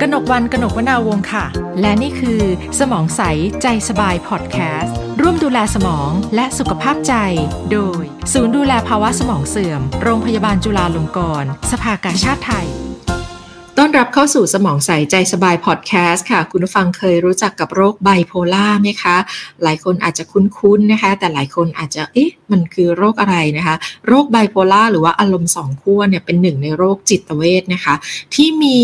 กนกวรรณ กนกวนาวงศ์ค่ะ และนี่คือ สมองใสใจสบายพอดแคสต์ร่วมดูแลสมองและสุขภาพใจ โดย ศูนย์ดูแลภาวะสมองเสื่อม โรงพยาบาลจุฬาลงกรณ์สภากาชาติไทย ต้อนรับเข้าสู่สมองใสใจสบายพอดแคสต์ค่ะ คุณผู้ฟังเคยรู้จักกับโรคไบโพลาร์ไหมคะ หลายคนอาจจะคุ้นๆนะคะ แต่หลายคนอาจจะเอ๊ะมันคือโรคอะไรนะคะ โรคไบโพลาร์หรือว่าอารมณ์สองขั้วเนี่ยเป็นหนึ่งในโรคจิตเวชนะคะ ที่มี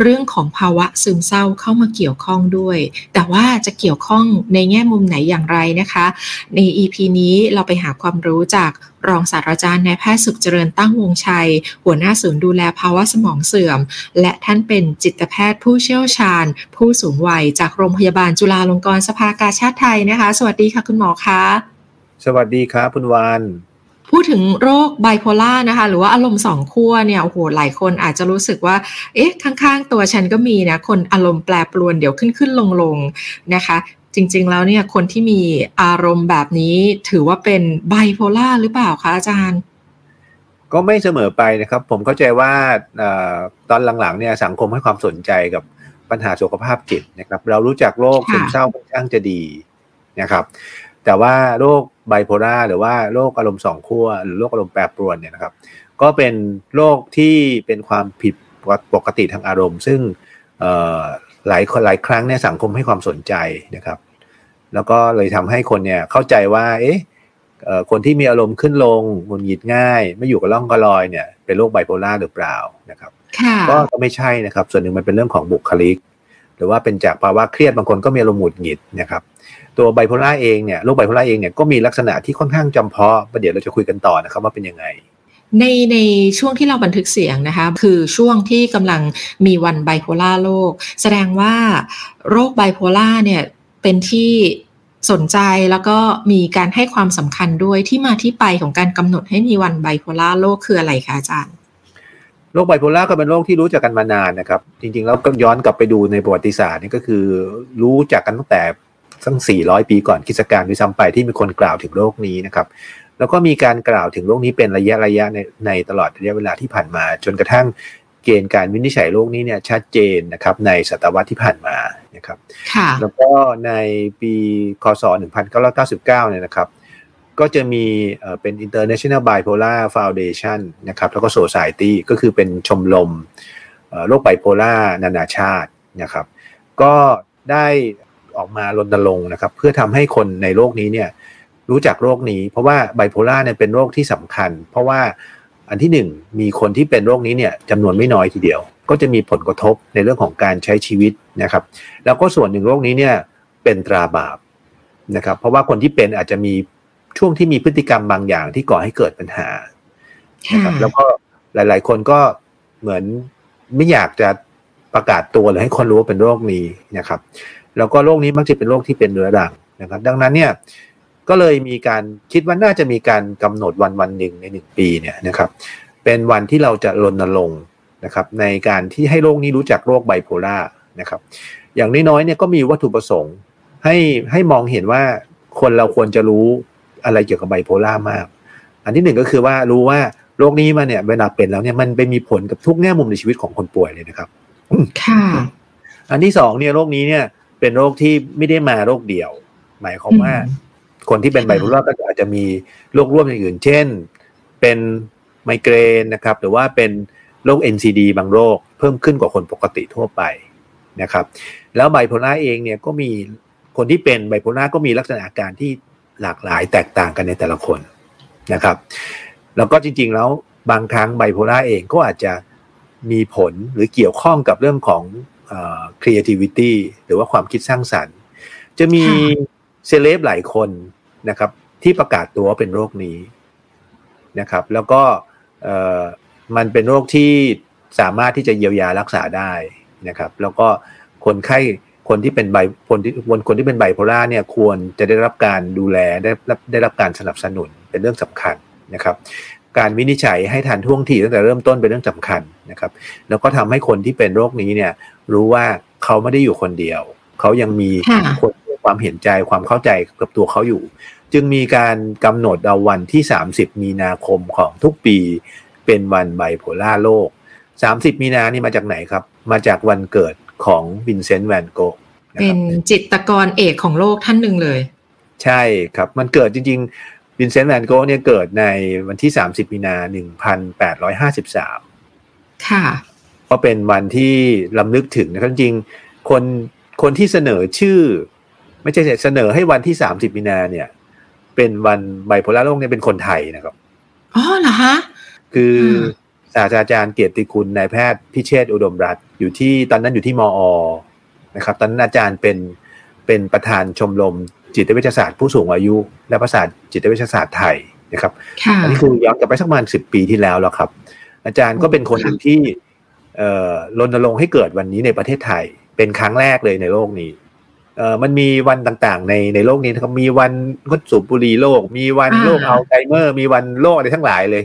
เรื่องของภาวะซึมเศร้าเข้ามาเกี่ยวข้องด้วย แต่ว่าจะเกี่ยวข้องในแง่มุมไหนอย่างไรนะคะ ใน EP นี้เราไปหาความรู้จากรองศาสตราจารย์นายแพทย์สุขเจริญตั้งวงชัย หัวหน้าศูนย์ดูแลภาวะสมองเสื่อม และท่านเป็นจิตแพทย์ผู้เชี่ยวชาญ ผู้สูงวัยจากโรงพยาบาลจุฬาลงกรณ์สภากาชาติไทยนะคะ สวัสดีค่ะคุณหมอคะ สวัสดีครับคุณวาน พูดถึงโรคไบโพล่านะคะ หรือว่าอารมณ์สองขั้วเนี่ยโอ้โหหลายคนอาจจะรู้สึกว่า เอ๊ะ ข้างๆ ตัวฉันก็มีนะ คนอารมณ์แปรปรวนเดี๋ยวขึ้นขึ้นลงลงๆนะคะจริงๆ แล้วเนี่ยคนที่มีอารมณ์แบบนี้ถือว่าเป็นไบโพล่าหรือเปล่าคะอาจารย์ ก็ไม่เสมอไปนะครับ ผมเข้าใจว่าเออตอนหลังๆเนี่ยสังคมให้ความสนใจกับปัญหาสุขภาพจิตนะครับ เรารู้จักโรคค่ะซึมเศร้าค่อนข้างจะดีนะครับ แต่ว่าโรคไบโพล่าหรือว่าโรคอารมณ์สองขั้วหรือโรคอารมณ์แปรปรวนเนี่ยนะครับ ก็เป็นโรคที่เป็นความผิดปกติทางอารมณ์ ซึ่งเอ่อหลายคนหลายครั้งเนี่ยสังคมให้ความสนใจนะครับ แล้วก็เลยทำให้คนเนี่ยเข้าใจว่า เอ๊ะเอ่อคนที่มีอารมณ์ขึ้นลงหงุดหงิดง่าย ไม่อยู่กับร่องกับรอยเนี่ยเป็นโรคไบโพล่าหรือเปล่านะครับค่ะก็ก็ไม่ใช่นะครับ ส่วนหนึ่งมันเป็นเรื่องของบุคลิก หรือว่าเป็นจากภาวะเครียดบางคนก็มีอารมณ์หงุดหงิดนะครับตัวไบโพลาร์เองเนี่ยโรคไบโพลาร์เองเนี่ยก็มีลักษณะที่ค่อนข้างจำเพาะประเดี๋ยวเราจะคุยกันต่อนะครับว่าเป็นยังไงในในช่วงที่เราบันทึกเสียงนะคะคือช่วงที่กำลังมีวันไบโพลาร์โลก แสดงว่าโรคไบโพลาร์เนี่ยเป็นที่สนใจแล้วก็มีการให้ความสำคัญด้วยที่มาที่ไปของการกำหนดให้มีวันไบโพลาร์โลกคืออะไรคะอาจารย์ โรคไบโพล่าก็เป็นโรคที่รู้จักกันมานานนะครับ จริงๆ แล้วก็ย้อนกลับไปดูในประวัติศาสตร์นี่ก็คือรู้จักกันตั้งแต่ตั้ง400 ปีก่อนคริสตกาลด้วยซ้ำไปที่มีคนกล่าวถึงโรคนี้นะครับ แล้วก็มีการกล่าวถึงโรคนี้เป็นระยะระยะในในตลอดระยะเวลาที่ผ่านมา จนกระทั่งเกณฑ์การวินิจฉัยโรคนี้เนี่ยชัดเจนนะครับในศตวรรษที่ผ่านมานะครับค่ะแล้วก็ในปีคศ 1999 เนี่ยนะครับ ก็จะมีเป็น International Bipolar Foundation นะครับแล้วก็ Society ก็คือเป็นชมรมโรคไบโพล่านานาชาตินะครับ ก็ได้ออกมารณรงค์นะครับ เพื่อทำให้คนในโลกนี้เนี่ยรู้จักโรคนี้ เพราะว่าไบโพล่าเนี่ยเป็นโรคที่สำคัญ เพราะว่าอันที่หนึ่งมีคนที่เป็นโรคนี้เนี่ยจำนวนไม่น้อยทีเดียว ก็จะมีผลกระทบในเรื่องของการใช้ชีวิตนะครับ แล้วก็ส่วนหนึ่งโรคนี้เนี่ยเป็นตราบาปนะครับ เพราะว่าคนที่เป็นอาจจะมี ช่วงที่มีพฤติกรรมบางอย่างที่ก่อให้เกิดปัญหานะครับแล้วก็หลาย ๆ คนก็เหมือนไม่อยากจะประกาศตัวหรือให้คนรู้ว่าเป็นโรคนี้นะครับ แล้วก็โรคนี้มักจะเป็นโรคที่เป็นเรื้อรังนะครับ ดังนั้นเนี่ยก็เลยมีการคิดว่าน่าจะมีการกำหนดวันวันหนึ่งในหนึ่งปีเนี่ยนะครับ เป็นวันที่เราจะรณรงค์นะครับ ในการที่ให้โลกนี้รู้จักโรคไบโพล่านะครับ อย่างน้อยๆเนี่ยก็มีวัตถุประสงค์ให้ให้มองเห็นว่าคนเราควรจะรู้ อะไรเกี่ยวกับไบโพล่ามาก อันที่หนึ่งก็คือว่ารู้ว่าโรคนี้มาเนี่ยเวลาเป็นแล้วเนี่ยมันไปมีผลกับทุกแง่มุมในชีวิตของคนป่วยเลยนะครับ ค่ะ อันที่สองเนี่ยโรคนี้เนี่ยเป็นโรคที่ไม่ได้มาโรคเดียว หมายความว่า คนที่เป็นไบโพล่าก็อาจจะมีโรคร่วมอย่างอื่น เช่น เป็นไมเกรนนะครับ หรือว่าเป็นโรค NCD บางโรคเพิ่มขึ้นกว่าคนปกติทั่วไปนะครับ แล้วไบโพล่าเองเนี่ยก็มีคนที่เป็นไบโพล่าก็มีลักษณะอาการที่ หลากหลายแตกต่างกันในแต่ละคนนะครับ แล้วก็จริง ๆ แล้วบางครั้งไบโพล่าเองก็อาจจะมีผลหรือเกี่ยวข้องกับเรื่องของเอ่อ creativity หรือว่าความคิดสร้างสรรค์ จะมีค่เซเลบหลายคนนะครับที่ประกาศตัวว่าเป็นโรคนี้นะครับ แล้วก็เอ่อมันเป็นโรคที่สามารถที่จะเยียวยารักษาได้นะครับ แล้วก็คนไข้ คนที่เป็นไบคนที่คนคนที่เป็นไบโพล่าเนี่ยควรจะได้รับการดูแลได้รับได้รับการสนับสนุนเป็นเรื่องสำคัญนะครับ การวินิจฉัยให้ทันท่วงทีตั้งแต่เริ่มต้นเป็นเรื่องสำคัญนะครับ แล้วก็ทำให้คนที่เป็นโรคนี้เนี่ยรู้ว่าเขาไม่ได้อยู่คนเดียว เขายังมีค่ะคนให้ความเห็นใจความเข้าใจกับตัวเขาอยู่ จึงมีการกำหนดเอาวันที่ 30 มีนาคมของทุกปีเป็นวันไบโพลาร์โลก 30 มีนานี่มาจากไหนครับ มาจากวันเกิด ของวินเซนต์แวนโกะนะคเป็นจิตรกรเอกของโลกท่านหนึ่งเลย ใช่ครับมันเกิดจริง ๆ วินเซนต์แวนโกะเนี่ยเกิดในวันที่ 30 มีนา 1853 ค่ะก็เป็นวันที่รำลึกถึงนะครับจริงๆคนคนที่เสนอชื่อ ไม่ใช่เสนอให้วันที่ 30 มีนาเนี่ย เป็นวันไบโพล่าโลกเนี่ยเป็นคนไทยนะครับอ๋อเหรอฮะคืออม ศาสตราจารย์เกียรติคุณนายแพทย์พิเชษฐ์อุดมรัตน์อยู่ที่ตอนนั้นอยู่ที่มอนะครับตอนนั้นอาจารย์เป็นเป็นประธานชมรมจิตวิทยาศาสตร์ผู้สูงอายุ และประสาทจิตวิทยาศาสตร์ไทยนะครับค่ะอันนี้คือย้อนกลับไปสักประมาณสิบปีที่แล้วแล้วครับ อาจารย์ก็เป็นคนหนึ่งที่เอ่อรณรงค์ให้เกิดวันนี้ในประเทศไทย เป็นครั้งแรกเลยในโลกนี้เอ่อมันมีวันต่างๆ ในในโลกนี้นะครับมีวันงดสูบบุหรี่โลก มีวันอ่าโรคอัลไซเมอร์ มีวันโรคอะไรทั้งหลายเลย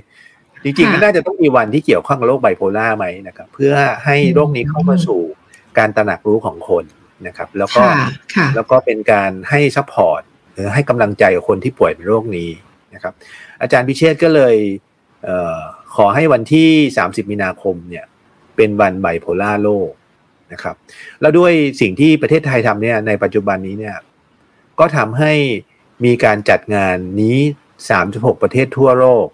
จริงๆค่ะมันน่าจะต้องมีวันที่เกี่ยวข้องกับโรคไบโพลาร์ไหมนะครับ เพื่อให้โรคนี้เข้ามาสู่การตระหนักรู้ของคนนะครับ แล้วก็ค่ะค่ะแล้วก็เป็นการให้ support หรือให้กำลังใจกับคนที่ป่วยเป็นโรคนี้นะครับ อาจารย์พิเชษก็เลยเออขอให้วันที่ 30 มีนาคมเนี่ย เป็นวันไบโพล่าโลกนะครับ แล้วด้วยสิ่งที่ประเทศไทยทำเนี่ยในปัจจุบันนี้เนี่ย ก็ทำให้มีการจัดงานนี้ 36 ประเทศทั่วโลก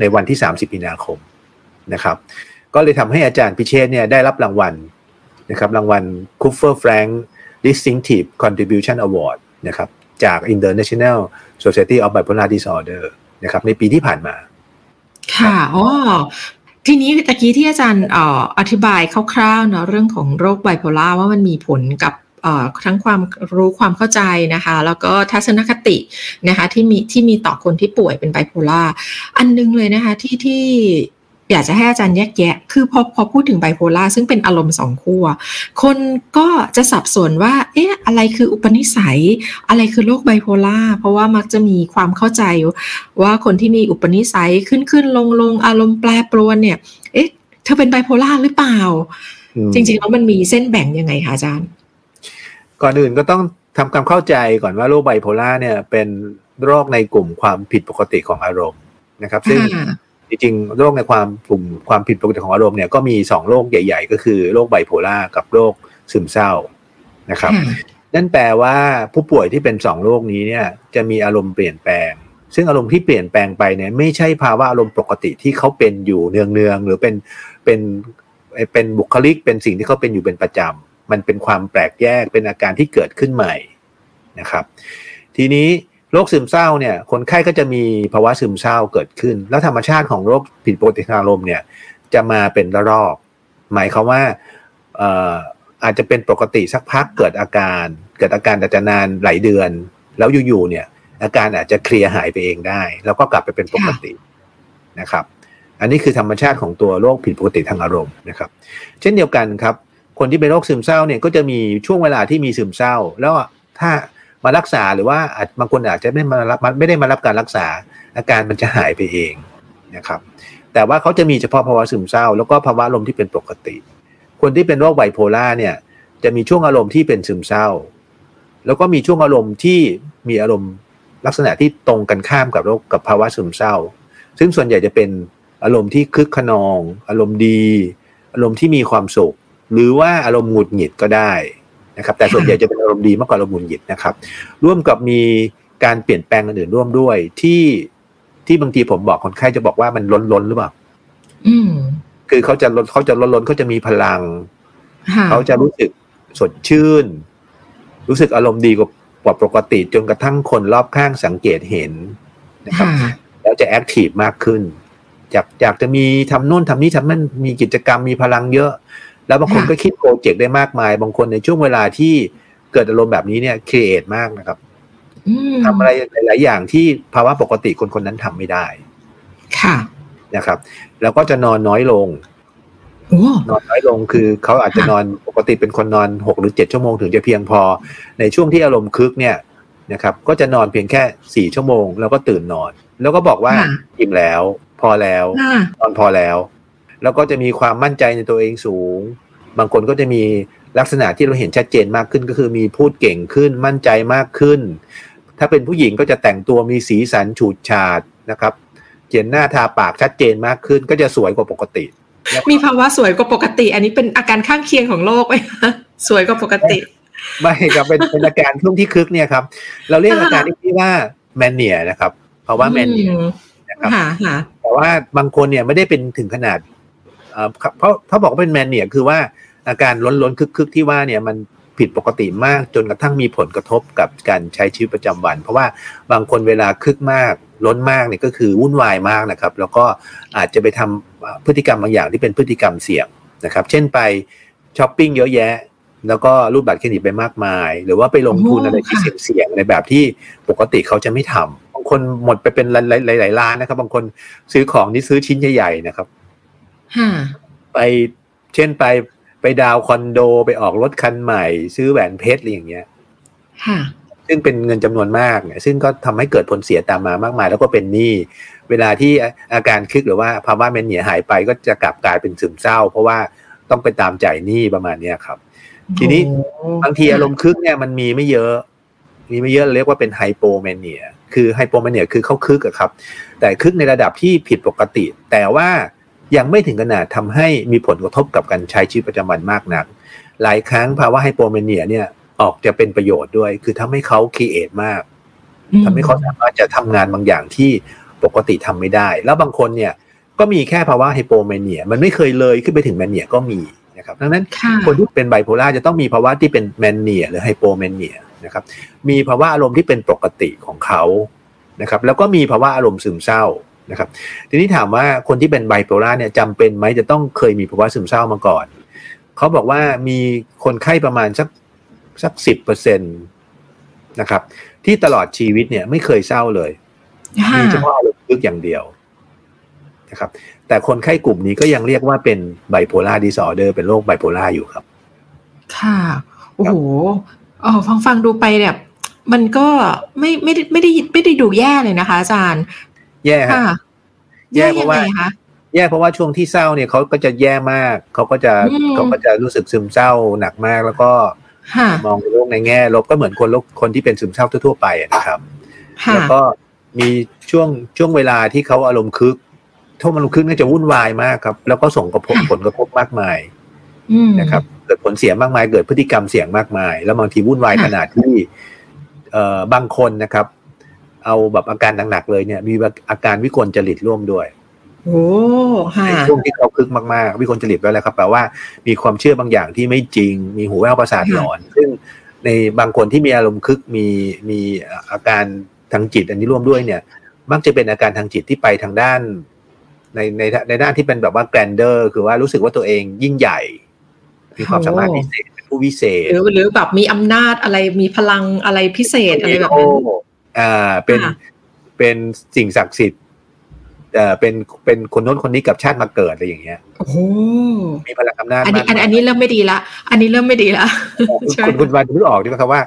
ในวันที่ 30 มีนาคมนะครับ ก็เลยทำให้อาจารย์พิเชษเนี่ยได้รับรางวัลนะครับรางวัล c o o p e r Frank Distinctive Contribution Award นะครับจาก International Society of Bipolar Disorder นะครับในปีที่ผ่านมา ค่ะอ๋อทีนี้ตะกี้ที่อาจารย์ออธิบายคร่าวๆเนาะเรื่องของโรคไบโพล่าว่ามันมีผลกับ ทั้งความรู้ความเข้าใจนะคะ แล้วก็ทัศนคตินะคะที่มีที่มีต่อคนที่ป่วยเป็นไบโพล่าอันนึงเลยนะคะที่ที่อยากจะให้อาจารย์แยกแยะ คือพอพอพูดถึงไบโพล่าซึ่งเป็นอารมณ์สองขั้ว คนก็จะสับสนว่า เอ๊ะ อะไรคืออุปนิสัย อะไรคือโรคไบโพล่า เพราะว่ามักจะมีความเข้าใจว่าคนที่มีอุปนิสัยขึ้นขึ้นลงลงอารมณ์แปรปรวนเนี่ย เอ๊ะ เธอเป็นไบโพล่าหรือเปล่าอืมจริงๆแล้วมันมีเส้นแบ่งยังไงคะอาจารย์ ก่อนอื่นก็ต้องทำความเข้าใจก่อนว่าโรคไบโพล่าเนี่ยเป็นโรคในกลุ่มความผิดปกติของอารมณ์นะครับ ซึ่งค่ะจริงๆโรคในความกลุ่มความผิดปกติของอารมณ์เนี่ยก็มีสองโรคใหญ่ ๆ ก็คือโรคไบโพล่ากับโรคซึมเศร้านะครับค่ะนั่นแปลว่าผู้ป่วยที่เป็นสองโรคนี้เนี่ยจะมีอารมณ์เปลี่ยนแปลง ซึ่งอารมณ์ที่เปลี่ยนแปลงไปเนี่ยไม่ใช่ภาวะอารมณ์ปกติที่เขาเป็นอยู่เนืองๆหรือเป็นเป็นเป็นบุคลิกเป็นสิ่งที่เขาเป็นอยู่เป็นประจำ มันเป็นความแปลกแยกเป็นอาการที่เกิดขึ้นใหม่นะครับ ทีนี้โรคซึมเศร้าเนี่ย คนไข้ก็จะมีภาวะซึมเศร้าเกิดขึ้น แล้วธรรมชาติของโรคผิดปกติทางอารมณ์เนี่ย จะมาเป็นระลอก หมายความว่าเอ่ออาจจะเป็นปกติสักพักเกิดอาการ เกิดอาการแต่จะนานหลายเดือน แล้วอยู่ๆเนี่ย อาการอาจจะเคลียร์หายไปเองได้ แล้วก็กลับไปเป็นปกตินะครับ อันนี้คือธรรมชาติของตัวโรคผิดปกติทางอารมณ์นะครับ เช่นเดียวกันครับ คนที่เป็นโรคซึมเศร้าเนี่ยก็จะมีช่วงเวลาที่มีซึมเศร้า แล้วถ้ามารักษาหรือว่าอาจบางคนอาจจะไม่มารับไม่ได้มารับการรักษา อาการมันจะหายไปเองนะครับ แต่ว่าเขาจะมีเฉพาะภาวะซึมเศร้า แล้วก็ภาวะอารมณ์ที่เป็นปกติ คนที่เป็นโรคไบโพล่าเนี่ยจะมีช่วงอารมณ์ที่เป็นซึมเศร้า แล้วก็มีช่วงอารมณ์ที่มีอารมณ์ลักษณะที่ตรงกันข้ามกับโรคกับภาวะซึมเศร้า ซึ่งส่วนใหญ่จะเป็นอารมณ์ที่คึกขนอง อารมณ์ดี อารมณ์ที่มีความสุข หรือว่าอารมณ์หงุดหงิดก็ได้นะครับแต่ส่วนใหญ่จะเป็นอารมณ์ดีมากกว่าอารมณ์หงุดหงิดนะครับ ร่วมกับมีการเปลี่ยนแปลงอื่นๆร่วมด้วยที่ที่บางทีผมบอกคนไข้จะบอกว่ามันล้นล้นๆหรือเปล่าอืมคือเขาจะลดเขาจะล้นล้นๆเขาจะมีพลังค่ะเขาจะรู้สึกสดชื่น รู้สึกอารมณ์ดีกว่ากว่าปกติจนกระทั่งคนรอบข้างสังเกตเห็นนะครับค่ะแล้วจะแอคทีฟมากขึ้นจากจากจะมีทำนู่นทำนี่ทำนั่นมีกิจกรรมมีพลังเยอะ แล้วบางคนค่ะก็คิดโปรเจกต์ได้มากมาย บางคนในช่วงเวลาที่เกิดอารมณ์แบบนี้เนี่ยครีเอทมากนะครับอืมทำอะไรหลาย ๆ อย่างที่ภาวะปกติคนคนนั้นทำไม่ได้ ค่ะนะครับ แล้วก็จะนอนน้อยลงโอ้นอนน้อยลงคือเขาอาจจะค่ะนอนปกติเป็นคนนอนหกหรือเจ็ดชั่วโมงถึงจะเพียงพอ ในช่วงที่อารมณ์คึกเนี่ยนะครับ ก็จะนอนเพียงแค่สี่ชั่วโมง แล้วก็ตื่นนอน แล้วก็บอกว่าค่ะอิ่มแล้ว พอแล้วค่ะนอนพอแล้ว แล้วก็จะมีความมั่นใจในตัวเองสูง บางคนก็จะมีลักษณะที่เราเห็นชัดเจนมากขึ้นก็คือมีพูดเก่งขึ้น มั่นใจมากขึ้น ถ้าเป็นผู้หญิงก็จะแต่งตัวมีสีสันฉูดฉาดนะครับเขียนหน้าทาปากชัดเจนมากขึ้น ก็จะสวยกว่าปกติ มีภาวะสวยกว่าปกติ อันนี้เป็นอาการข้างเคียงของโรคไหมคะสวยกว่าปกติ ไม่ครับเป็นเป็นอาการช่วงที่คึกเนี่ยครับ เราเรียกอาการที่ว่าแมนเนียนะครับภาวะแมนเนียนะครับแต่ว่าบางคนเนี่ยไม่ได้เป็นถึงขนาด เพราะเขาบอกว่าเป็นแมนเนียคือว่าอาการล้นล้นคึกคึกที่ว่าเนี่ยมันผิดปกติมากจนกระทั่งมีผลกระทบกับการใช้ชีวิตประจำวัน เพราะว่าบางคนเวลาคึกมากล้นมากเนี่ยก็คือวุ่นวายมากนะครับ แล้วก็อาจจะไปทำพฤติกรรมบางอย่างที่เป็นพฤติกรรมเสี่ยงนะครับ เช่นไปช้อปปิ้งเยอะแยะ แล้วก็รูดบัตรเครดิตไปมากมาย หรือว่าไปลงทุนอะไรที่เสี่ยงๆในแบบที่ปกติเขาจะไม่ทำบางคนหมดไปเป็นหลายๆล้านนะครับ บางคนซื้อของที่ซื้อชิ้นใหญ่ๆนะครับ ไปเช่นไปไปดาวคอนโดไปออกรถคันใหม่ ซื้อแหวนเพชรอะไรอย่างเงี้ยซึ่งเป็นเงินจำนวนมากเนี่ยซึ่งก็ทำให้เกิดผลเสียตามมามากมาย แล้วก็เป็นหนี้เวลาที่อาการคึกหรือว่าภาวะ mania หายไปก็จะกลับกลายเป็นซึมเศร้า เพราะว่าต้องไปตามจ่ายหนี้ประมาณเนี้ยครับ ทีนี้บางทีอารมณ์คึกเนี่ยมันมีไม่เยอะ มีไม่เยอะเรียกว่าเป็น hypomania คือ hypomania คือเขาคึกอะครับ แต่คึกในระดับที่ผิดปกติ แต่ว่า ยังไม่ถึงขนาดทำให้มีผลกระทบกับการใช้ชีวิตประจำวันมากนัก หลายครั้งภาวะ hypomania เนี่ยออกจะเป็นประโยชน์ด้วย คือทำให้เขา create มากทำให้เขาสามารถจะทำงานบางอย่างที่ปกติทำไม่ได้ แล้วบางคนเนี่ยก็มีแค่ภาวะไฮโปแมนเนีย มันไม่เคยเลยขึ้นไปถึงแมนเนียก็มีนะครับดังนั้นคนที่เป็นไบโพล่าจะต้องมีภาวะที่เป็นแมนเนียหรือไฮโปแมนเนียนะครับมีภาวะอารมณ์ที่เป็นปกติของเขานะครับแล้วก็มีภาวะอารมณ์ซึมเศร้า นะครับ ทีนี้ถามว่าคนที่เป็นไบโพล่าเนี่ยจำเป็นไหมจะต้องเคยมีภาวะซึมเศร้ามาก่อน เขาบอกว่ามีคนไข้ประมาณสักสักสิบเปอร์เซ็นตนะครับ ที่ตลอดชีวิตเนี่ยไม่เคยเศร้าเลย มีเฉพาะอารมณ์ลึกอย่างเดียวนะครับ แต่คนไข้กลุ่มนี้ก็ยังเรียกว่าเป็นไบโพล่าดิสออเดอร์เป็นโรคไบโพล่าอยู่ครับ ค่ะ โอ้โหอ๋อฟังฟังดูไปแบบมันก็ไม่ไม่ได้ไม่ได้ไม่ได้ดูแย่เลยนะคะ อาจารย์ แย่ค่ะแย่เพราะว่าแย่เพราะว่าช่วงที่เศร้าเนี่ยเขาก็จะแย่มากเขาก็จะเขาก็จะรู้สึกซึมเศร้าหนักมากแล้วก็มองโลกในแง่ลบก็เหมือนคนโลกคนที่เป็นซึมเศร้าทั่ว ๆ ไปนะครับแล้วก็มีช่วงช่วงเวลาที่เขาอารมณ์คึกท่วอารมณ์คึกน่าจะวุ่นวายมากครับ แล้วก็ส่งกระทบผลกระทบมากมายนะครับ เกิดผลเสียมากมาย เกิดพฤติกรรมเสี่ยงมากมาย แล้วบางทีวุ่นวายขนาดที่ เอ่อบางคนนะครับ เอาแบบอาการหนักๆเลยเนี่ย มีอาการวิกลจริตร่วมด้วยโอ้ในช่วงที่เขาคึกมากๆ วิคนจริตไว้แล้วครับแปลว่ามีความเชื่อบางอย่างที่ไม่จริง มีหูแว่วประสาทหลอน ซึ่งในบางคนที่มีอารมณ์คึกมีมีอาการทางจิต อันนี้ร่วมด้วยเนี่ย มักจะเป็นอาการทางจิตที่ไปทางด้าน ในในในด้านที่เป็นแบบว่าแกรนเดอร์ คือว่ารู้สึกว่าตัวเองยิ่งใหญ่ มีความสามารถพิเศษเป็นผู้วิเศษหรือหรือแบบมีอำนาจอะไรมีพลังอะไรพิเศษอะไรแบบนั้น อ่าเป็นเป็นสิ่งศักดิ์สิทธิ์เอ่อเป็นเป็นคนโน้นคนนี้กับชาติมาเกิดอะไรอย่างเงี้ยโอ้มีพลังอำนาจอันนี้อันนี้เริ่มไม่ดีละอันนี้เริ่มไม่ดีละคุณคุณวันรู้ออกดีไหมครับว่า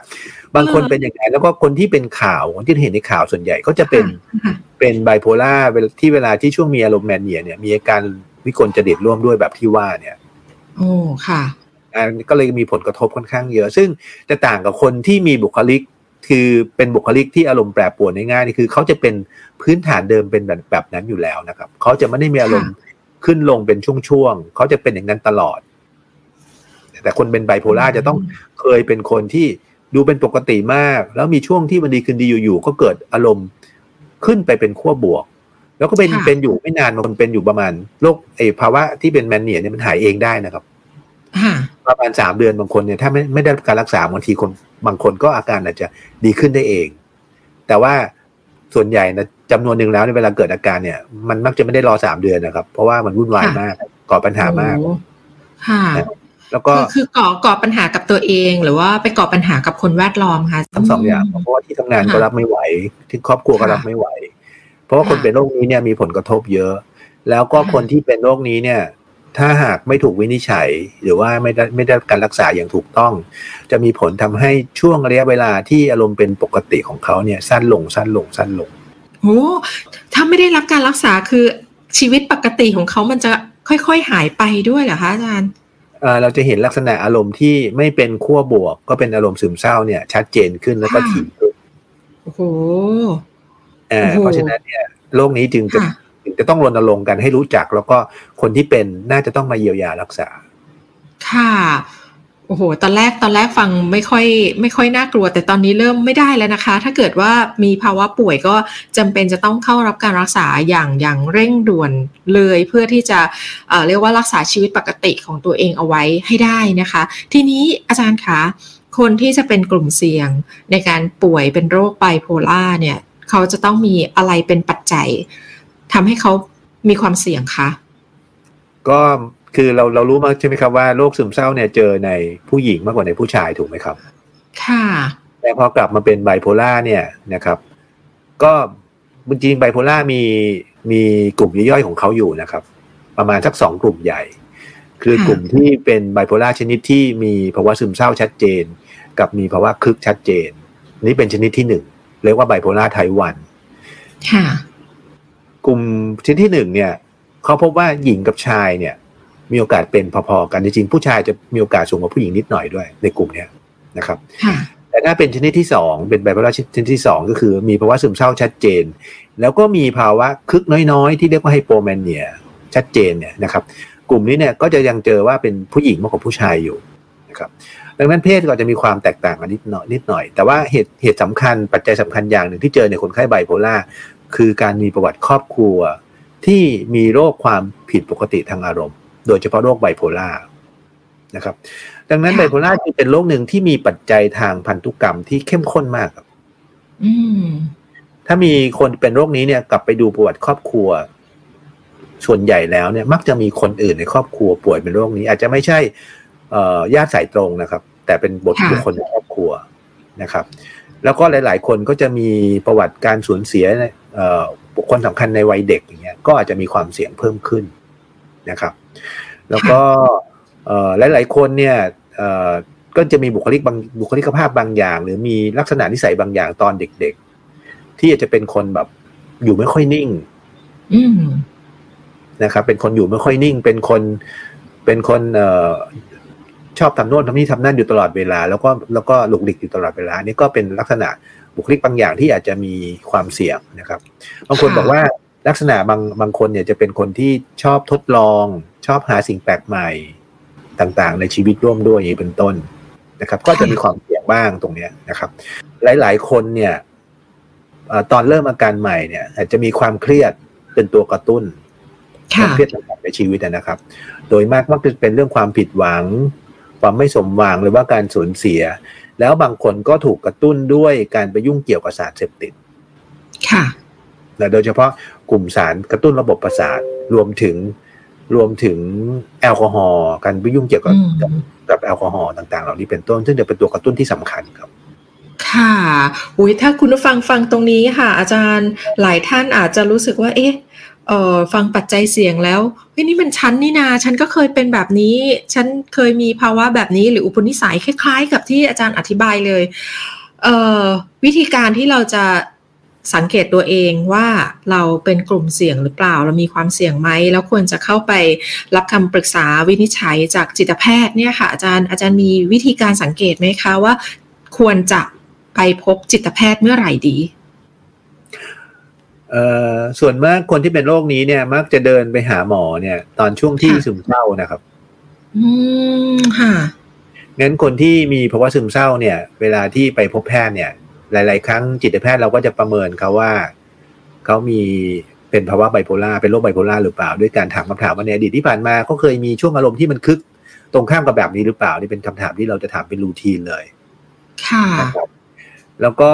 บางคนเป็นอย่างไรแล้วก็คนที่เป็นข่าวที่เห็นในข่าวส่วนใหญ่ก็จะเป็นเป็นไบโพล่าที่เวลาที่ช่วงมีอารมณ์แมนเนียเนี่ยมีอาการวิกลจริตร่วมด้วยแบบที่ว่าเนี่ยโอ้ค่ะอันก็เลยมีผลกระทบค่อนข้างเยอะ ซึ่งจะต่างกับคนที่มีบุคลิก คือเป็นบุคลิกที่อารมณ์แปรปรวนง่ายๆนี่คือเขาจะเป็นพื้นฐานเดิมเป็นแบบแบบนั้นอยู่แล้วนะครับเขาจะไม่ได้มีอารมณ์ขึ้นลงเป็นช่วงๆเขาจะเป็นอย่างนั้นตลอด แต่คนเป็นไบโพล่าจะต้องเคยเป็นคนที่ดูเป็นปกติมาก แล้วมีช่วงที่มันดีขึ้นดีอยู่ๆก็เกิดอารมณ์ขึ้นไปเป็นขั้วบวก แล้วก็เป็นเป็นอยู่ไม่นานมันเป็นอยู่ประมาณโรคไอภาวะที่เป็นแมนเนียเนี่ยมันหายเองได้นะครับ ประมาณสามเดือนบางคนเนี่ยถ้าไม่ไม่ได้การรักษาบางทีคนบางคนก็อาการอาจจะดีขึ้นได้เอง แต่ว่าส่วนใหญ่นะจำนวนหนึ่งแล้วในเวลาเกิดอาการเนี่ย มันมักจะไม่ได้รอสามเดือนนะครับ เพราะว่ามันวุ่นวายมากก่อปัญหามาก ค่ะ แล้วก็คือก่อก่อปัญหากับตัวเอง หรือว่าไปก่อปัญหากับคนแวดล้อมค่ะทั้งสองอย่างเพราะว่าที่ทำงานก็รับไม่ไหว ที่ครอบครัวก็รับไม่ไหว เพราะว่าคนเป็นโรคนี้เนี่ยมีผลกระทบเยอะ แล้วก็คนที่เป็นโรคนี้เนี่ย ถ้าหากไม่ถูกวินิจฉัย หรือว่าไม่ได้ไม่ได้การรักษาอย่างถูกต้อง จะมีผลทำให้ช่วงระยะเวลาที่อารมณ์เป็นปกติของเขาเนี่ยสั้นลงสั้นลงสั้นลงโอ้ถ้าไม่ได้รับการรักษาคือชีวิตปกติของเขามันจะค่อยๆหายไปด้วยเหรอคะอาจารย์เราจะเห็นลักษณะอารมณ์ที่ไม่เป็นขั้วบวก ก็เป็นอารมณ์ซึมเศร้าเนี่ย ชัดเจนขึ้นแล้วก็ถี่ขึ้นโอ้โหเพราะฉะนั้นเนี่ยโรคนี้จึงจะถึง จะต้องรณรงค์กันให้รู้จัก แล้วก็คนที่เป็นน่าจะต้องมาเยียวยารักษา ค่ะโอ้โห ตอนแรก ตอนแรกฟังไม่ค่อยไม่ค่อยน่ากลัว แต่ตอนนี้เริ่มไม่ได้แล้วนะคะ ถ้าเกิดว่ามีภาวะป่วยก็จำเป็นจะต้องเข้ารับการรักษาอย่างอย่างเร่งด่วนเลย เพื่อที่จะเอ่อเรียกว่ารักษาชีวิตปกติของตัวเองเอาไว้ให้ได้นะคะ ทีนี้อาจารย์คะคนที่จะเป็นกลุ่มเสี่ยงในการป่วยเป็นโรคไบโพล่าเนี่ย เขาจะต้องมีอะไรเป็นปัจจัย ทำให้เขามีความเสี่ยงคะก็คือเราเรารู้มาใช่ไหมครับว่าโรคซึมเศร้าเนี่ยเจอในผู้หญิงมากกว่าในผู้ชายถูกไหมครับ ค่ะ แต่พอกลับมาเป็นไบโพล่าเนี่ยนะครับ ก็จริงๆไบโพล่ามีมีกลุ่มย่อยๆของเขาอยู่นะครับ ประมาณสักสองกลุ่มใหญ่ คือกลุ่มที่เป็นไบโพล่าชนิดที่มีภาวะซึมเศร้าชัดเจน กับมีภาวะคึกชัดเจน นี่เป็นชนิดที่หนึ่งเรียกว่าไบโพล่าไทวันค่ะ กลุ่มชนิดที่หนึ่งเนี่ยเขาพบว่าหญิงกับชายเนี่ย มีโอกาสเป็นพอๆกันจริงๆผู้ชายจะมีโอกาสสูงกว่าผู้หญิงนิดหน่อยด้วย ในกลุ่มเนี้ยนะครับค่ะแต่ถ้าเป็นชนิดที่สองเป็นไบโพล่าชนิดที่สองก็คือ มีภาวะซึมเศร้าชัดเจน แล้วก็มีภาวะคึกน้อยๆ ที่เรียกว่าไฮโปแมนเนียชัดเจนเนี่ยนะครับ กลุ่มนี้เนี่ยก็จะยังเจอว่าเป็นผู้หญิงมากกว่าผู้ชายอยู่นะครับดังนั้นเพศก็จะมีความแตกต่างกันนิดหน่อยนิดหน่อย แต่ว่าเหตุเหตุสำคัญปัจจัยสำคัญอย่างหนึ่งที่เจอในคนไข้ไบโพล่า คือการมีประวัติครอบครัว ที่มีโรคความผิดปกติทางอารมณ์ โดยเฉพาะโรคไบโพล่านะครับ ดังนั้นค่ะไบโพล่าจึงเป็นโรคหนึ่งที่มีปัจจัยทางพันธุกรรมที่เข้มข้นมากครับอืมถ้ามีคนเป็นโรคนี้เนี่ยกลับไปดูประวัติครอบครัว ส่วนใหญ่แล้วเนี่ย มักจะมีคนอื่นในครอบครัวป่วยเป็นโรคนี้ อาจจะไม่ใช่เอ่อญาติสายตรงนะครับ แต่เป็นบทค่ะบุคคลในครอบครัวนะครับ แล้วก็หลาย ๆ คนก็จะมีประวัติการสูญเสียเอ่อบุคคลสำคัญในวัยเด็กอย่างเงี้ยก็อาจจะมีความเสี่ยงเพิ่มขึ้นนะครับ แล้วก็เอ่อหลาย ๆ คนเนี่ยเอ่อก็จะมีบุคลิกบางบุคลิกภาพบางอย่าง หรือมีลักษณะนิสัยบางอย่างตอนเด็ก ๆ ที่อาจจะเป็นคนแบบอยู่ไม่ค่อยนิ่งอืมนะครับ เป็นคนอยู่ไม่ค่อยนิ่ง เป็นคนเป็นคนเอ่อ ชอบทำโน่นทำนี่ทำนั่นอยู่ตลอดเวลา แล้วก็แล้วก็หลุกหลิกอยู่ตลอดเวลานี่ก็เป็นลักษณะบุคลิกบางอย่างที่อาจจะมีความเสี่ยงนะครับบางคนบอกว่าลักษณะบางบางคนเนี่ยจะเป็นคนที่ชอบทดลอง ชอบหาสิ่งแปลกใหม่ต่างๆ ในชีวิตร่วมด้วยอย่างนี้เป็นต้นนะครับ ก็จะมีความเสี่ยงบ้างตรงเนี้ยนะครับ หลายๆ คนเนี่ยอตอนเริ่มอาการใหม่เนี่ย อาจจะมีความเครียดเป็นตัวกระตุ้นความเครียดต่างๆในชีวิตนะครับ โดยมากมักจะเป็นเรื่องความผิดหวัง ความไม่สมหวังหรือว่าการสูญเสีย แล้วบางคนก็ถูกกระตุ้นด้วยการไปยุ่งเกี่ยวกับสารเสพติด ค่ะนะโดยเฉพาะกลุ่มสารกระตุ้นระบบประสาทรวมถึงรวมถึงแอลกอฮอล์การไปยุ่งเกี่ยวกับอืมกับกับแอลกอฮอล์ต่าง ๆ เหล่านี้เป็นต้น ซึ่งจะเป็นตัวกระตุ้นที่สำคัญครับค่ะอุ้ยถ้าคุณผู้ฟังฟังตรงนี้ค่ะ อาจารย์หลายท่านอาจจะรู้สึกว่า เอ๊ะ เออฟังปัจจัยเสี่ยงแล้วเฮ้ยนี่มันฉันนี่นาฉันก็เคยเป็นแบบนี้ ฉันเคยมีภาวะแบบนี้หรืออุปนิสัยคล้าย ๆ กับที่อาจารย์อธิบายเลยเออวิธีการที่เราจะสังเกตตัวเองว่าเราเป็นกลุ่มเสี่ยงหรือเปล่า เรามีความเสี่ยงไหม แล้วควรจะเข้าไปรับคำปรึกษาวินิจฉัยจากจิตแพทย์เนี่ยค่ะ อาจารย์อาจารย์มีวิธีการสังเกตไหมคะว่า ควรจะไปพบจิตแพทย์เมื่อไหร่ดี เอ่อส่วนมากคนที่เป็นโรคนี้เนี่ย มักจะเดินไปหาหมอเนี่ย ตอนช่วงที่ค่ะซึมเศร้านะครับ อืมค่ะงั้นคนที่มีภาวะซึมเศร้าเนี่ย เวลาที่ไปพบแพทย์เนี่ย หลาย ๆ ครั้งจิตแพทย์เราก็จะประเมินเขาว่าเขามีเป็นภาวะไบโพล่าเป็นโรคไบโพล่าหรือเปล่า ด้วยการถามคำถามว่าในอดีตที่ผ่านมาเขาเคยมีช่วงอารมณ์ที่มันคึก ตรงข้ามกับแบบนี้หรือเปล่านี่เป็นคำถามที่เราจะถามเป็นรูทีนเลย ค่ะนะครับแล้วก็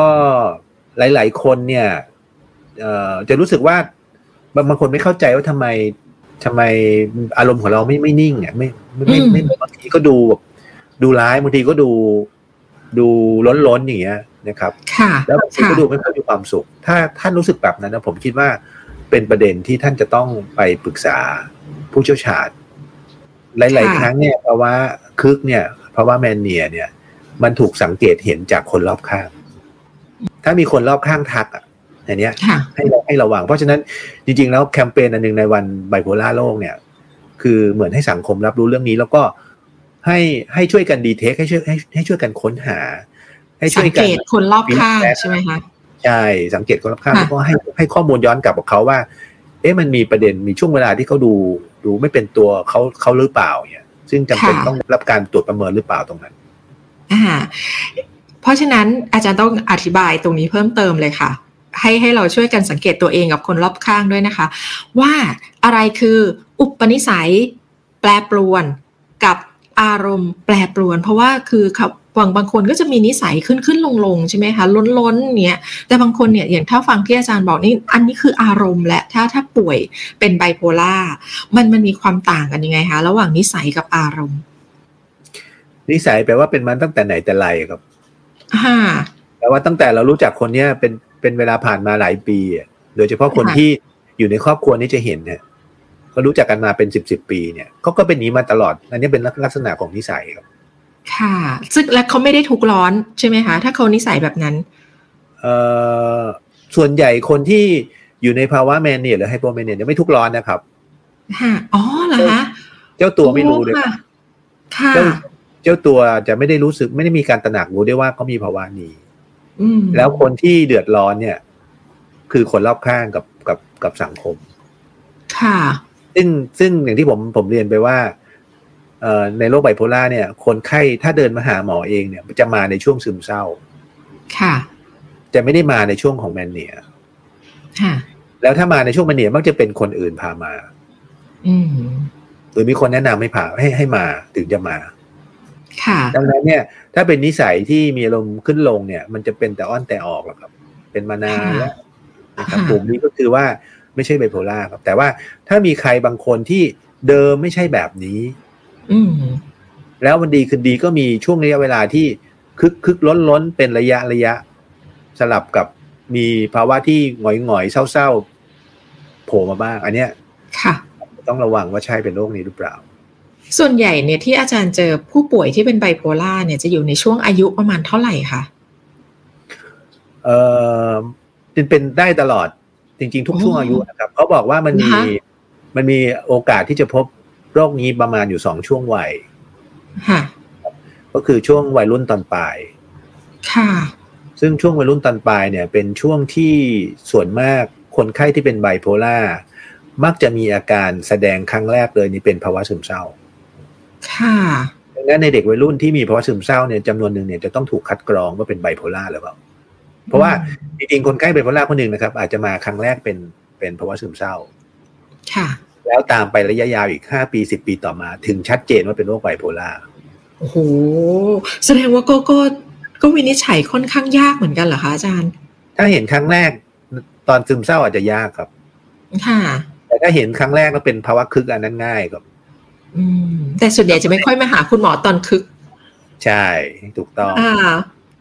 หลาย ๆ คนเนี่ยเอ่อ จะรู้สึกว่าบางบางคนไม่เข้าใจว่าทำไมทำไมอารมณ์ของเราไม่ไม่นิ่งเนี่ยไม่ไม่ไม่ไม่ไม่บางทีก็ดูแบบดูร้ายบางทีก็ดูดูล้นล้นๆอย่างเงี้ยนะครับค่ะแล้วบางทีค่ะก็ดูไม่ค่อยมีความสุข ถ้าท่านรู้สึกแบบนั้นนะผมคิดว่าเป็นประเด็นที่ท่านจะต้องไปปรึกษาผู้เชี่ยวชาญ หลาย ๆ ครั้งเนี่ยภาวะคึกเนี่ยภาวะแมนเนียเนี่ย มันถูกสังเกตเห็นจากคนรอบข้าง ถ้ามีคนรอบข้างทักอะ อันเนี้ยค่ะให้เราให้ระวัง เพราะฉะนั้นจริง ๆ แล้วแคมเปญอันหนึ่งในวันไบโพล่าโลกเนี่ย คือเหมือนให้สังคมรับรู้เรื่องนี้ แล้วก็ให้ให้ช่วยกันดีเทคให้ช่วยให้ให้ช่วยกันค้นหา ให้ช่สัวยงกัเกนตคนรอบข้าง feedback ใช่ไหมคะใช่สังเกตคนรอบข้างค่ะแล้วก็ให้ให้ข้อมูลย้อนกลับกับเขาว่า เอ๊ะมันมีประเด็นมีช่วงเวลาที่เขาดูดูไม่เป็นตัวเขาเขาหรือเปล่าเนี่ยซึ่งจำเป็นต้องรับการตรวจประเมินหรือเปล่าตรงนั้นอ่าเพราะฉะนั้นอาจารย์ต้องอธิบายตรงนี้เพิ่มเติมเลยค่ะ ให้ให้เราช่วยกันสังเกตตัวเองกับคนรอบข้างด้วยนะคะ ว่าอะไรคืออุปนิสัยแปรปรวนกับอารมณ์แปรปรวน เพราะว่าคือเขาบางบางคนก็จะมีนิสัยขึ้นขึ้นลงลงใช่ไหมคะล้นล้นเนี้ยแต่บางคนเนี่ยอย่างถ้าฟังที่อาจารย์บอกนี่อันนี้คืออารมณ์และถ้าถ้าป่วยเป็นไบโพล่ามันมันมีความต่างกันยังไงคะระหว่างนิสัยกับอารมณ์ นิสัยแปลว่าเป็นมันตั้งแต่ไหนแต่ไรครับอ่าแปลว่าตั้งแต่เรารู้จักคนเนี้ยเป็น เป็นเวลาผ่านมาหลายปีอะโดยเฉพาะคนค่ะที่อยู่ในครอบครัวนี้จะเห็นเนี่ยเขารู้จักกันมาเป็นสิบสิบปีเนี่ยเขาก็เป็นอย่างนี้มาตลอด อันนี้เป็นลักษณะของนิสัยครับ ค่ะ ซึ่งและเขาไม่ได้ทุกข์ร้อนใช่ไหมคะ ถ้าเขานิสัยแบบนั้นเอ่อส่วนใหญ่คนที่อยู่ในภาวะแมนเนียหรือไฮโปแมนเนียจะไม่ทุกข์ร้อนนะครับค่ะอ๋อเหรอคะเจ้าตัวไม่รู้เลยโอ้ค่ะค่ะเจ้าเจ้าตัวจะไม่ได้รู้สึกไม่ได้มีการตระหนักรู้ได้ว่าเขามีภาวะนี้อืม แล้วคนที่เดือดร้อนเนี่ย คือคนรอบข้างกับกับกับสังคม ค่ะ ซึ่งซึ่งอย่างที่ผมผมเรียนไปว่าเอ่อในโรคไบโพล่าเนี่ย คนไข้ถ้าเดินมาหาหมอเองเนี่ย จะมาในช่วงซึมเศร้า ค่ะ จะไม่ได้มาในช่วงของแมนเนียค่ะ แล้วถ้ามาในช่วงแมนเนียมักจะเป็นคนอื่นพามา อืมหรือมีคนแนะนำให้พาให้ให้มาถึงจะมาค่ะ ดังนั้นเนี่ย ถ้าเป็นนิสัยที่มีอารมณ์ขึ้นลงเนี่ย มันจะเป็นแต่อ้อนแต่ออกหรอกครับ เป็นมานานแล้วนะครับค่ะกลุ่มนี้ก็คือว่าไม่ใช่ไบโพล่าครับ แต่ว่าถ้ามีใครบางคนที่เดิมไม่ใช่แบบนี้ อืมแล้ววันดีคืนดีก็มีช่วงระยะเวลาที่คึกคึกล้นล้นเป็นระยะระยะ สลับกับมีภาวะที่หงอยหงอยเศร้าเศร้าๆโผล่มาบ้าง อันเนี้ย ค่ะ ต้องระวังว่าใช่เป็นโรคนี้หรือเปล่า ส่วนใหญ่เนี่ยที่อาจารย์เจอผู้ป่วยที่เป็นไบโพล่าเนี่ยจะอยู่ในช่วงอายุประมาณเท่าไหร่คะเออเป็นเป็นได้ตลอดจริง ๆ ทุกอ๋อช่วงอายุนะครับเขาบอกว่ามันมีนะคะมันมีโอกาสที่จะพบโรคนี้ประมาณอยู่สองช่วงวัยค่ะก็คือช่วงวัยรุ่นตอนปลาย ค่ะ ซึ่งช่วงวัยรุ่นตอนปลายเนี่ย เป็นช่วงที่ส่วนมากคนไข้ที่เป็นไบโพล่ามักจะมีอาการแสดงครั้งแรกเลยนี่เป็นภาวะซึมเศร้า ค่ะดังนั้นในเด็กวัยรุ่นที่มีภาวะซึมเศร้าเนี่ยจำนวนหนึ่งเนี่ยจะต้องถูกคัดกรองว่าเป็นไบโพล่าหรือเปล่า เพราะว่าจริงๆคนไข้ไบโพล่าคนหนึ่งนะครับ อาจจะมาครั้งแรกเป็นเป็นภาวะซึมเศร้า ค่ะ แล้วตามไประยะยาวอีกห้าปีสิบปีต่อมา ถึงชัดเจนว่าเป็นโรคไบโพล่าโอ้โหแสดงว่าก็ก็ก็วินิจฉัยค่อนข้างยากเหมือนกันเหรอคะอาจารย์ ถ้าเห็นครั้งแรก ตอนซึมเศร้าอาจจะยากครับ ค่ะ แต่ถ้าเห็นครั้งแรกแล้วเป็นภาวะคึกอันนั้นง่ายครับอืม แต่ส่วนใหญ่จะไม่ค่อยมาหาคุณหมอตอนคึก ใช่ถูกต้องอ่า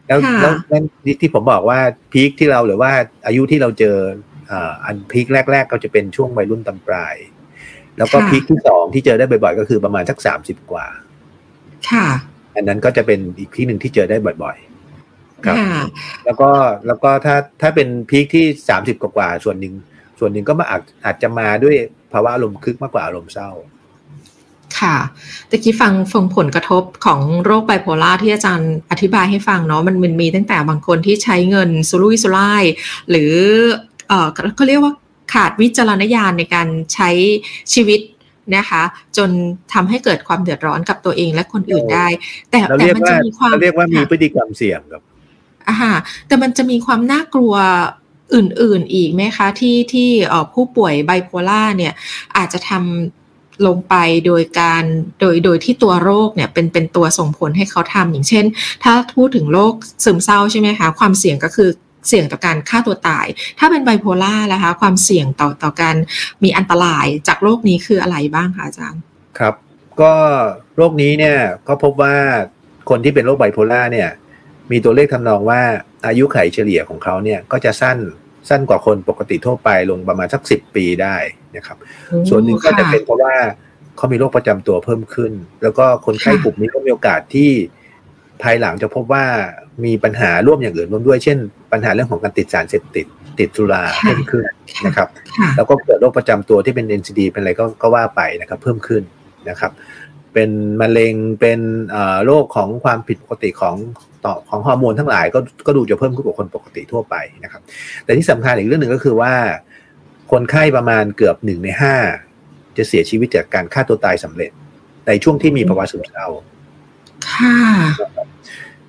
แล้วค่ะแล้วนั่นที่ที่ผมบอกว่าพีคที่เราหรือว่าอายุที่เราเจออ่าอันพีคแรก ๆ ก็จะเป็นช่วงวัยรุ่นตอนปลาย แล้วก็พีคที่สองที่เจอได้บ่อยๆ ก็คือประมาณสักสามสิบกว่า ค่ะ อันนั้นก็จะเป็นอีกพีคหนึ่งที่เจอได้บ่อยครับค่ะๆแล้วก็แล้วก็ถ้าถ้าเป็นพีคที่สามสิบกว่าๆส่วนหนึ่งส่วนหนึ่งก็มาอาจอาจจะมาด้วยภาวะอารมณ์คึกมากกว่าอารมณ์เศร้า ค่ะตะกี้ฟังฟังผลกระทบของโรคไบโพล่าที่อาจารย์อธิบายให้ฟังเนาะมันมันมีตั้งแต่บางคนที่ใช้เงินสุรุ่ยสุร่ายหรือเออเขาเรียกว่าขาดวิจารณญาณในการใช้ชีวิตนะคะ จนทำให้เกิดความเดือดร้อนกับตัวเองและคนอื่นได้ แต่เราแต่เรียกมันว่าจะมีความเราเรียกว่ามีค่ะพฤติกรรมเสี่ยงครับอ่าฮะแต่มันจะมีความน่ากลัวอื่นๆอีกไหมคะ ที่ที่เอ่อผู้ป่วยไบโพล่าเนี่ยอาจจะทำ ลงไปโดยการโดยโดยที่ตัวโรคเนี่ยเป็นเป็นตัวส่งผลให้เขาทำอย่างเช่น ถ้าพูดถึงโรคซึมเศร้าใช่ไหมคะ ความเสี่ยงก็คือเสี่ยงต่อการฆ่าตัวตาย ถ้าเป็นไบโพล่านะคะ ความเสี่ยงต่อต่อการมีอันตรายจากโรคนี้คืออะไรบ้างคะอาจารย์ ครับ ก็โรคนี้เนี่ยก็พบว่าคนที่เป็นโรคไบโพล่าเนี่ย มีตัวเลขทำนองว่าอายุไขเฉลี่ยของเขาเนี่ยก็จะสั้น สั้นกว่าคนปกติทั่วไปลงประมาณสักสิบปีได้นะครับ ส่วนหนึ่งก็จะเป็นเพราะว่าเขามีโรคประจำตัวเพิ่มขึ้น แล้วก็คนไข้กลุ่มนี้ก็มีโอกาสที่ภายหลังจะพบว่ามีปัญหาร่วมอย่างอื่นร่วมด้วย เช่น ปัญหาเรื่องของการติดสารเสพติด ติดสุราเพิ่มขึ้นนะครับค่ะแล้วก็เกิดโรคประจำตัวที่เป็น NCD เป็นอะไรก็ก็ว่าไปนะครับ เพิ่มขึ้นนะครับ เป็นมะเร็งเป็นเอ่อโรคของความผิดปกติของต่อของฮอร์โมนทั้งหลายก็ก็ดูจะเพิ่มขึ้นกว่าคนปกติทั่วไปนะครับ แต่ที่สำคัญอีกเรื่องหนึ่งก็คือว่าคคนไข้ประมาณเกือบหนึ่งในห้าจะเสียชีวิตจากการฆ่าตัวตายสำเร็จ ในช่วงที่มีภาวะซึมเศร้าค่ะ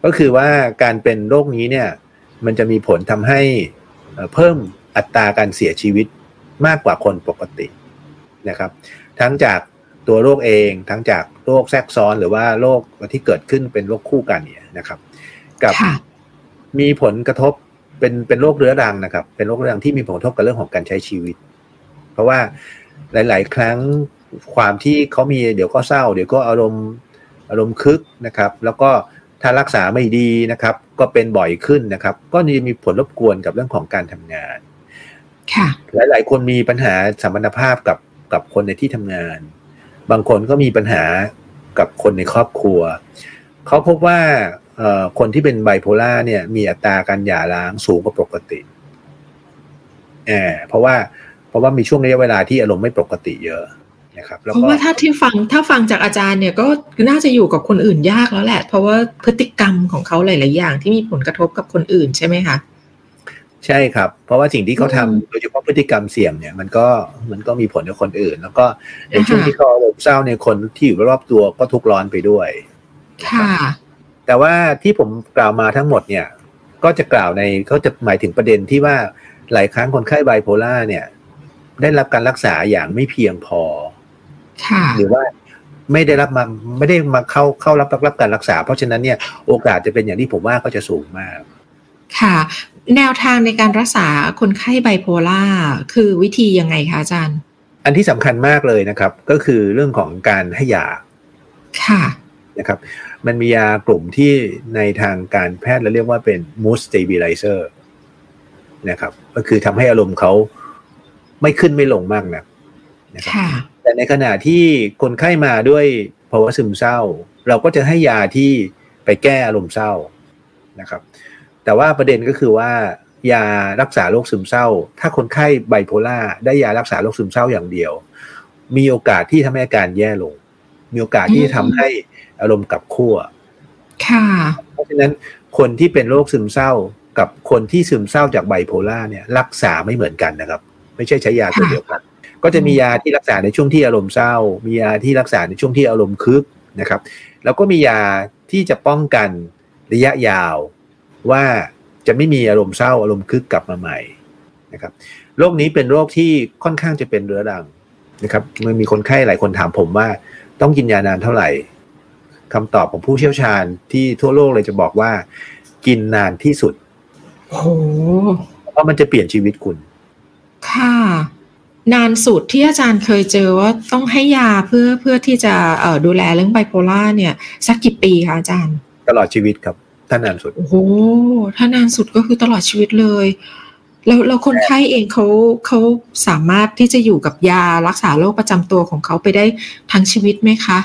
ก็คือว่าการเป็นโรคนี้เนี่ย มันจะมีผลทำให้เอ่อเพิ่มอัตราการเสียชีวิตมากกว่าคนปกตินะครับ ทั้งจาก ตัวโรคเองทั้งจากโรคแทรกซ้อนหรือว่าโรคที่เกิดขึ้นเป็นโรคคู่กันเนี่ยนะครับ กับค่ะมีผลกระทบเป็นเป็นโรคเรื้อรังนะครับ เป็นโรคเรื้อรังที่มีผลกระทบกับเรื่องของการใช้ชีวิต เพราะว่าหลาย ๆ ครั้งความที่เขามีเดี๋ยวก็เศร้า เดี๋ยวก็อารมณ์อารมณ์คึกนะครับ แล้วก็ถ้ารักษาไม่ดีนะครับ ก็เป็นบ่อยขึ้นนะครับ ก็จะมีผลรบกวนกับเรื่องของการทำงานค่ะหลาย ๆ คนมีปัญหาสัมพันธภาพกับกับคนในที่ทำงาน บางคนก็มีปัญหากับคนในครอบครัว เขาพบว่าคนที่เป็นไบโพล่าเนี่ยมีอัตราการหย่าร้างสูงกว่าปกติแอบเพราะว่าเพราะว่ามีช่วงระยะเวลาที่อารมณ์ไม่ปกติเยอะนะครับแล้วเพราะว่าถ้าที่ฟังถ้าฟังจากอาจารย์เนี่ยก็น่าจะอยู่กับคนอื่นยากแล้วแหละ เพราะว่าพฤติกรรมของเขาหลาย ๆ อย่างที่มีผลกระทบกับคนอื่นใช่ไหมคะ ใช่ครับ เพราะว่าสิ่งที่เขาทำอืมโดยเฉพาะพฤติกรรมเสี่ยงเนี่ยมันก็มันก็มีผลกับคนอื่น แล้วก็ในช่วงอ่าฮะที่เขาอารมณ์เศร้าเนี่ยคนที่อยู่รอบๆตัวก็ทุกข์ร้อนไปด้วย ค่ะ แต่ว่าที่ผมกล่าวมาทั้งหมดเนี่ย ก็จะกล่าวในก็จะหมายถึงประเด็นที่ว่าหลายครั้งคนไข้ไบโพล่าเนี่ย ได้รับการรักษาอย่างไม่เพียงพอ ค่ะ หรือว่าไม่ได้รับมาไม่ได้มาเข้าเข้ารับรับรับการรักษา เพราะฉะนั้นเนี่ยโอกาสจะเป็นอย่างที่ผมว่าก็จะสูงมากค่ะ แนวทางในการรักษาคนไข้ไบโพล่าคือวิธียังไงคะอาจารย์ อันที่สำคัญมากเลยนะครับ ก็คือเรื่องของการให้ยา ค่ะนะครับ มันมียากลุ่มที่ในทางการแพทย์เราเรียกว่าเป็น mood stabilizer นะครับ ก็คือทำให้อารมณ์เขาไม่ขึ้นไม่ลงมากนะนะครับค่ะแต่ในขณะที่คนไข้มาด้วยภาวะซึมเศร้า เราก็จะให้ยาที่ไปแก้อารมณ์เศร้านะครับ แต่ว่าประเด็นก็คือว่ายารักษาโรคซึมเศร้า ถ้าคนไข้ไบโพล่าได้ยารักษาโรคซึมเศร้าอย่างเดียว มีโอกาสที่ทำให้อาการแย่ลง มีโอกาสที่จะทำให้อารมณ์กลับขั้วค่ะเพราะฉะนั้นคนที่เป็นโรคซึมเศร้ากับคนที่ซึมเศร้าจากไบโพล่าเนี่ยรักษาไม่เหมือนกันนะครับ ไม่ใช่ใช้ยาตัวค่ะเดียวกัน ก็จะมียาที่รักษาในช่วงที่อารมณ์เศร้า มียาที่รักษาในช่วงที่อารมณ์คึกนะครับ แล้วก็มียาที่จะป้องกันระยะยาว ว่าจะไม่มีอารมณ์เศร้าอารมณ์คึกกลับมาใหม่นะครับโรคนี้เป็นโรคที่ค่อนข้างจะเป็นเรื้อรังนะครับมันมีคนไข้หลายคนถามผมว่าต้องกินยานานเท่าไหร่คำตอบของผู้เชี่ยวชาญที่ทั่วโลกเลยจะบอกว่า กินนานที่สุดโอ้โหเพราะมันจะเปลี่ยนชีวิตคุณ ค่ะ นานสุดที่อาจารย์เคยเจอว่าต้องให้ยาเพื่อเพื่อที่จะเอ่อดูแลเรื่องไบโพล่าเนี่ย สักกี่ปีคะอาจารย์ ตลอดชีวิตครับ ถ้านานสุด โอ้โหถ้านานสุดก็คือตลอดชีวิตเลย แล้วแล้วคนไข้เองเขาเขาสามารถที่จะอยู่กับยารักษาโรคประจำตัวของเขาไปได้ทั้งชีวิตไหมคะ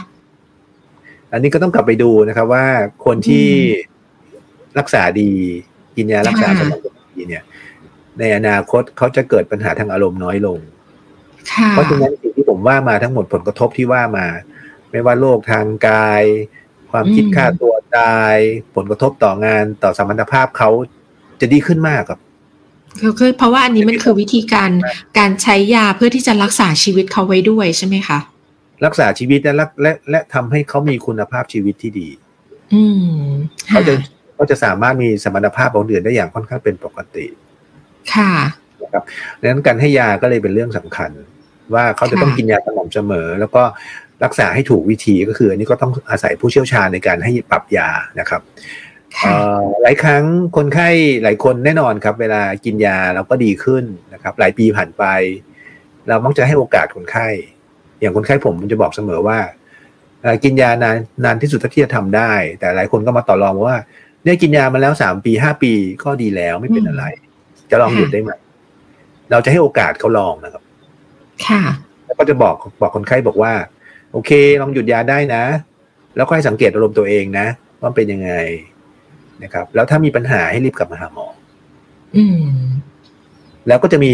อันนี้ก็ต้องกลับไปดูนะครับว่าคนที่รักษาดีกินยารักษาค่ะสม่ำเสมอดีเนี่ย ในอนาคตเขาจะเกิดปัญหาทางอารมณ์น้อยลงค่ะเพราะฉะนั้นสิ่งที่ผมว่ามาทั้งหมดผลกระทบที่ว่ามา ไม่ว่าโรคทางกาย ความคิดอืมฆ่าตัวตาย ผลกระทบต่องานต่อสัมพันธภาพเขาจะดีขึ้นมากครับคือคือเพราะว่าอันนี้มันคือวิธีการการใช้ยาเพื่อที่จะรักษาชีวิตเขาไว้ด้วยใช่ไหมคะ รักษาชีวิตและและและและทำให้เขามีคุณภาพชีวิตที่ดี อืมเขาจะเขาจะสามารถมีสมรรถภาพของอื่นได้อย่างค่อนข้างเป็นปกติ ค่ะนะครับดังนั้นการให้ยาก็เลยเป็นเรื่องสำคัญ ว่าเขาจะต้องค่ะกินยาสม่ำเสมอ แล้วก็ รักษาให้ถูกวิธีก็คืออันนี้ก็ต้องอาศัยผู้เชี่ยวชาญในการให้ปรับยานะครับเอ่ค่ะอหลายครั้งคนไข้หลายคนแน่นอนครับ เวลากินยาเราก็ดีขึ้นนะครับ หลายปีผ่านไป เรามักจะให้โอกาสคนไข้ อย่างคนไข้ผมผมจะบอกเสมอว่าเอ่อกินยานานนานที่สุดเท่าที่จะทำได้ แต่หลายคนก็มาต่อรองว่าเนี่ยกินยามาแล้วสามปีห้าปีก็ดีแล้วไม่เป็นอะไร จะลองหยุดได้ไหมเราจะให้โอกาสเขาลองนะครับ ค่ะ แล้วก็จะบอกบอกคนไข้บอกว่า โอเค ลองหยุดยาได้นะ แล้วก็ให้สังเกตอารมณ์ตัวเองนะว่าเป็นยังไงนะครับ แล้วถ้ามีปัญหาให้รีบกลับมาหาหมอ อืม แล้วก็จะมี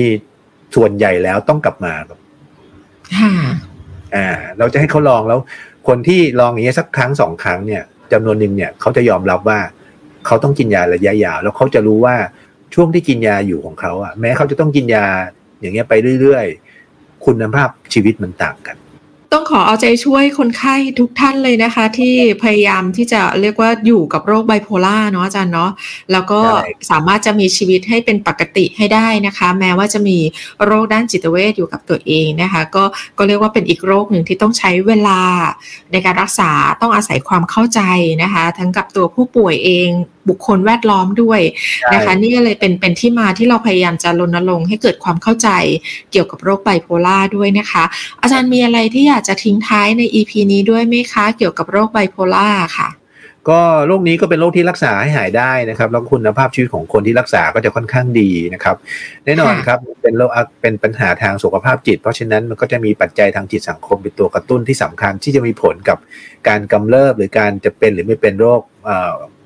ส่วนใหญ่แล้วต้องกลับมาครับค่ะอ่า เราจะให้เขาลองแล้ว คนที่ลองอย่างเงี้ยสักครั้งสองครั้งเนี่ยจำนวนหนึ่งเนี่ยเขาจะยอมรับว่าเขาต้องกินยาระยะยาว แล้วเขาจะรู้ว่าช่วงที่กินยาอยู่ของเขาอะ แม้เขาจะต้องกินยาอย่างเงี้ยไปเรื่อยๆ คุณภาพชีวิตมันต่างกัน ต้องขอเอาใจช่วยคนไข้ทุกท่านเลยนะคะ ที่พยายามที่จะเรียกว่าอยู่กับโรคไบโพล่าเนาะอาจารย์เนาะแล้วก็สามารถจะมีชีวิตให้เป็นปกติให้ได้นะคะ แม้ว่าจะมีโรคด้านจิตเวชอยู่กับตัวเองนะคะ ก็ก็เรียกว่าเป็นอีกโรคหนึ่งที่ต้องใช้เวลาในการรักษาต้องอาศัยความเข้าใจนะคะ ทั้งกับตัวผู้ป่วยเอง บุคคลแวดล้อมด้วยนะคะนี่เลยเป็นเป็นที่มาที่เราพยายามจะรณรงค์ให้เกิดความเข้าใจเกี่ยวกับโรคไบโพล่าด้วยนะคะ อาจารย์มีอะไรที่อยากจะทิ้งท้ายใน EP นี้ด้วยไหมคะ เกี่ยวกับโรคไบโพล่าค่ะก็โรคนี้ก็เป็นโรคที่รักษาให้หายได้นะครับแล้วคุณภาพชีวิตของคนที่รักษาก็จะค่อนข้างดีนะครับแน่นอนครับเป็นโรคเป็นปัญหาทางสุขภาพจิต เพราะฉะนั้นมันก็จะมีปัจจัยทางจิตสังคมเป็นตัวกระตุ้นที่สำคัญที่จะมีผลกับการกำเริบหรือการจะเป็นหรือไม่เป็นโรค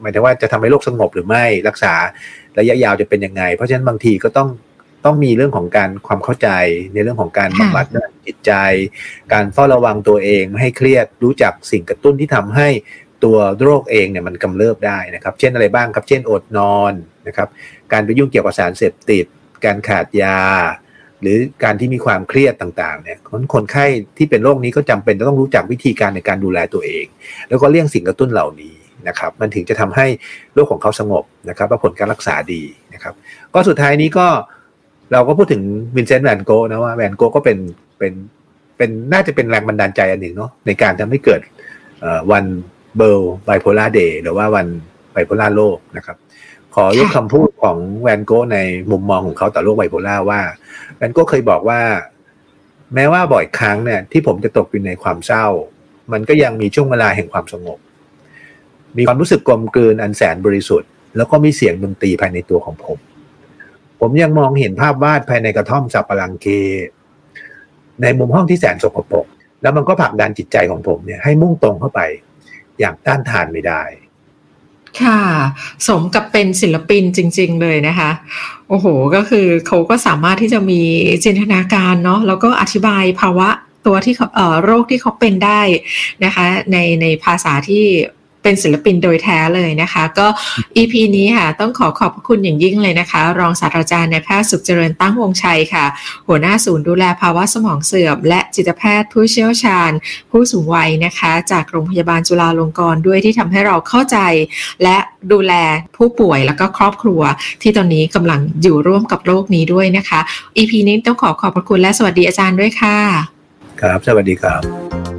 หมายถึงว่าจะทำให้โรคสงบหรือไม่รักษาระยะยาวจะเป็นยังไง เพราะฉะนั้นบางทีก็ต้องต้องมีเรื่องของการความเข้าใจในเรื่องของการบำบัดด้านจิตใจ การเฝ้าระวังตัวเองไม่ให้เครียดรู้จักสิ่งกระตุ้นที่ทำให้ตัวโรคเองเนี่ยมันกำเริบได้นะครับ เช่นอะไรบ้างครับ เช่นอดนอนนะครับ การไปยุ่งเกี่ยวกับสารเสพติด การขาดยา หรือการที่มีความเครียดต่างๆเนี่ยคนคนไข้ที่เป็นโรคนี้ก็จำเป็นจะต้องรู้จักวิธีการในการดูแลตัวเอง แล้วก็เลี่ยงสิ่งกระตุ้นเหล่านี้ นะครับมันถึงจะทำให้โรคของเขาสงบนะครับและผลการรักษาดีนะครับ ก็สุดท้ายนี้ก็เราก็พูดถึงวินเซนต์แวนโกนะว่าแวนโกก็เป็นเป็นเป็นน่าจะเป็นแรงบันดาลใจอันหนึ่งเนาะในการทำให้เกิดวัน World Bipolar Day หรือว่าวันไบโพลาร์โลกนะครับ ขอยกคำพูดของแวนโกในมุมมองของเขาต่อโรคไบโพลาร์ว่าแวนโกเคยบอกว่า แม้ว่าบ่อยครั้งเนี่ยที่ผมจะตกอยู่ในความเศร้า มันก็ยังมีช่วงเวลาแห่งความสงบ มีความรู้สึกกลมกลืนอันแสนบริสุทธิ์ แล้วก็มีเสียงดนตรีภายในตัวของผม ผมยังมองเห็นภาพวาดภายในกระท่อมสับปะรังเก ในมุมห้องที่แสนสกปรกแล้วมันก็ผลักดันจิตใจของผมเนี่ยให้มุ่งตรงเข้าไป อย่างต้านทานไม่ได้ ค่ะ สมกับเป็นศิลปินจริง ๆ เลยนะคะ โอ้โห ก็คือเขาก็สามารถที่จะมีจินตนาการเนาะแล้วก็อธิบายภาวะตัวที่โรคที่เขาเป็นได้นะคะ ในในภาษาที่ เป็นศิลปินโดยแท้เลยนะคะ ก็ EP นี้ค่ะ ต้องขอขอบคุณอย่างยิ่งเลยนะคะ รองศาสตราจารย์นายแพทย์สุขเจริญตั้งวงชัยค่ะ หัวหน้าศูนย์ดูแลภาวะสมองเสื่อม และจิตแพทย์ผู้เชี่ยวชาญ ผู้สูงวัยนะคะ จากโรงพยาบาลจุฬาลงกรณ์ด้วยที่ทำให้เราเข้าใจ และดูแลผู้ป่วยแล้วก็ครอบครัว ที่ตอนนี้กำลังอยู่ร่วมกับโรคนี้ด้วยนะคะ EP นี้ต้องขอขอบพระคุณและสวัสดีอาจารย์ด้วยค่ะ ครับ สวัสดีครับ